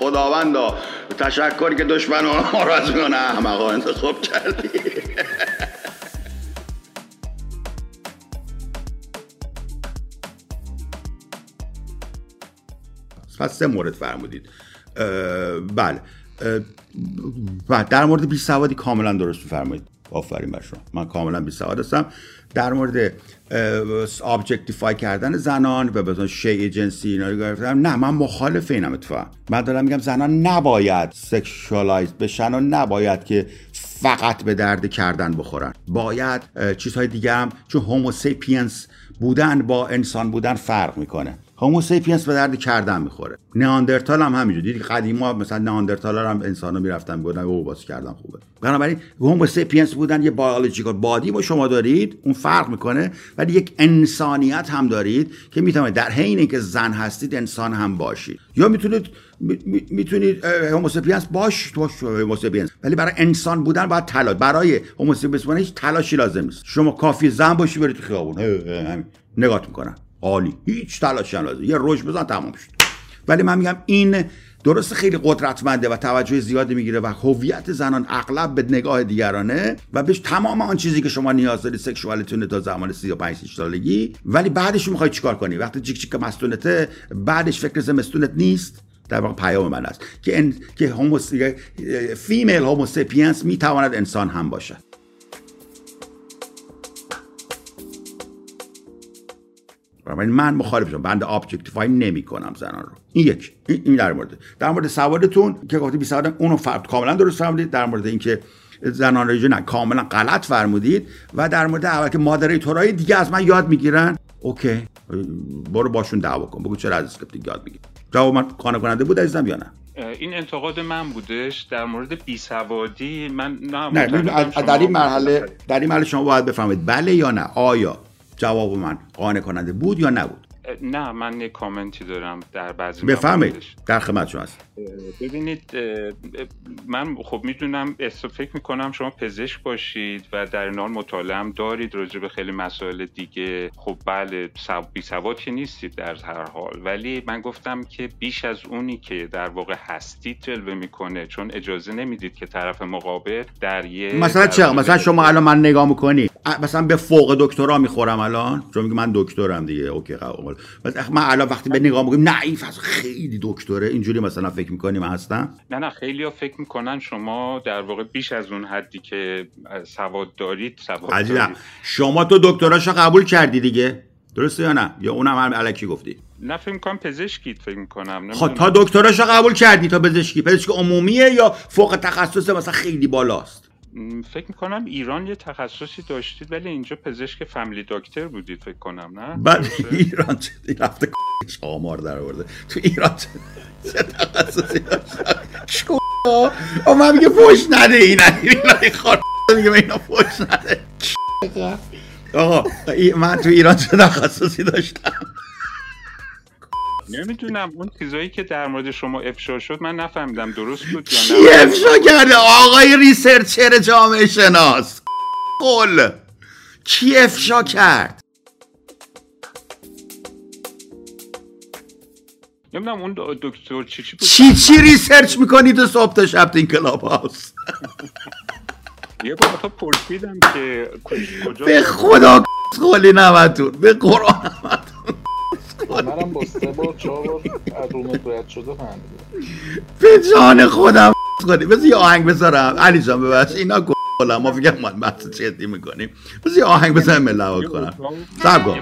خداوندا تشکر که دشمن ما رو از میان احمقا انتخاب کردی. پس سه مورد فرمودید. بله. و در مورد بی سوادی کاملا درست فرمایید آفرین بر شما. من کاملا بی سواد هستم. در مورد objectify کردن زنان و مثلا شیء جنسی اینا نه من مخالف اینم اتفاقا من دارم میگم زنان نباید sexualize بشن و نباید که فقط به درد کردن بخورن. باید چیزهای دیگه هم چون Homo sapiens بودن با انسان بودن فرق می‌کنه. Homo sapiens به درد کردن می‌خوره. نئاندرتال هم همینجور. دیدی قدیما مثلا نئاندرتال هم انسان رو می‌رفتن می‌گفتن او باز کردن خوبه. بنابراین Homo sapiens بودن یه biological body با شما دارید اون فرق می‌کنه. ولی یک انسانیت هم دارید که می‌تونه در حین اینکه زن هستید انسان هم باشید. یا می‌تونید می‌تونید Homo sapiens باش باش Homo sapiens ولی برای انسان بودن باید تلاش برای Homo sapiens بودن هیچ تلاشی لازم نیست. شما کافی زن باشی برید خیابون. نگاه می‌کنن عالی. هیچ تلاشی هم یه رژ بزن تمام شد. ولی من میگم این درست خیلی قدرتمنده و توجه زیادی می‌گیره و هویت زنان اغلب به نگاه دیگرانه و بهش تمام آن چیزی که شما نیاز دارید سکشوالتونه تا زمان 35 سالگی. ولی بعدش می‌خوای چیکار کنی؟ وقتی جیک جیک مستونته بعدش فکر زمستونت نیست. در واقع پیام من است. که ان که Homo female Homo sapiens می‌تواند انسان هم باشد. بنابراین من مخالفم بنده objectify نمی کنم زنان رو. این یک این در مورد. در مورد سوادتون که گفتی بی سوادم اونو فرد کاملا درست فرمودید در مورد اینکه زنان رو نه کاملا غلط فرمودید. و در مورد اول که moderator های دیگه از من یاد می‌گیرن. OK. برو باشون دعوا کن. بگو چرا از اسکپتیک یاد می‌گیری. جواب من قانع کننده بود عزیزم یا نه؟ این انتقاد من بودش در مورد بی سوادی. من نه, نه در این مرحله در این مرحله شما باید بفهمید. بله یا نه؟ آیا جواب من قانع کننده بود یا نبود. نه من یک کامنتی دارم در بعضی بفهمید در خدمت شما هست ببینید من خب می‌دونم فکر می‌کنم شما پزشک باشید و در این حال مطالعه هم دارید راجع به خیلی مسائل دیگه. خب بله بی سواد که نیستید در هر حال. ولی من گفتم که بیش از اونی که در واقع هستید جلوه می‌کنه چون اجازه نمی‌دید که طرف مقابل در یه مثلا چه مثلا شما الان من نگاه می‌کنی مثلا به فوق دکترا می‌خورم الان؟ چون میگه من دکترم دیگه. اوکی قبول من الان وقتی به نگاه می‌کنم نعیف از خیلی دکتره. اینجوری مثلا فکر می‌کنی من هستم؟ نه نه خیلی ها فکر می‌کنن شما در واقع بیش از اون حدی که سواد دارید سواد دارید. شما تو دکتراشو قبول کردی دیگه. درسته یا نه؟ یا اونم هم علکی گفتی؟ نه فکر می‌کنم پزشکید فکر می‌کنم. خب تا دکتراشو قبول کردی تا پزشکی؟ پزشک عمومیه یا فوق تخصص مثلا خیلی بالاست؟ فکر می‌کنم ایران یه تخصصی داشتید ولی اینجا پزشک فامیلی دکتر بودید فکر کنم نه؟ بعد ایران چه رفته آمار در آورده. تو ایران چه تخصصی او من میگه فوش نده این اینا خار میگه اینا فوش نده. آقا من تو ایران چه تخصصی داشتم؟ نمی‌دونم اون چیزایی که در مورد شما افشا شد من نفهمیدم درست بود یا نه. کی افشا کرده؟ آقای ریسرچر جامعه شناس. قول کی افشا کرد؟ نمی‌دونم اون دکتر چی چی بود؟ چی چی ریسرچ می‌کنید و صبح تا شب این کلاب هاوس یه بار تا پرسیدم که کجا به خدا قولی نمتون. به قرآن نمتون. منم با سه بار چهار بار از رومت شده فهمیدم. به جان خودم کنی. بذار یه آهنگ بذارم. علی جان ببخش. اینا گفتم ما فکر ما بحث جدی می‌کنیم. بذار یه آهنگ بذارم ملعب کنم. صبر کن.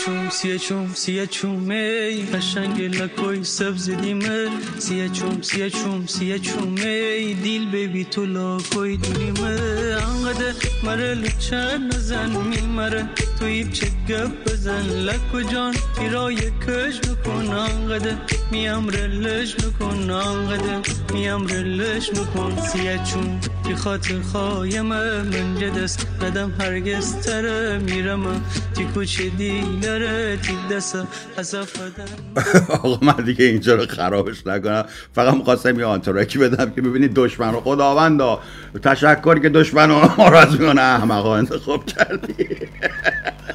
چوم سیه چوم سیه چوم ای قشنگ لکوی سبز دیمه سیه چوم سیه چوم سیه چوم ای دیل بیبی تو لاکوی دیمه انقدر مره لچه نزن می مره توی چه گپ بزن لک و جان. تیرای کش بکن آنقدر میام رلش بکن آنقدر میام رلش بکن. سیه چون بی خاطر خوایم من جدست قدم هرگز تره میرم. تی کوچه از آقا من دیگه اینجا رو خرابش نکنم. فقط می‌خواستم یه آنتراکی بدم که ببینید دشمن رو. خداوندا. تشکر که دشمن رو از میانه احمقا انتخاب کردی.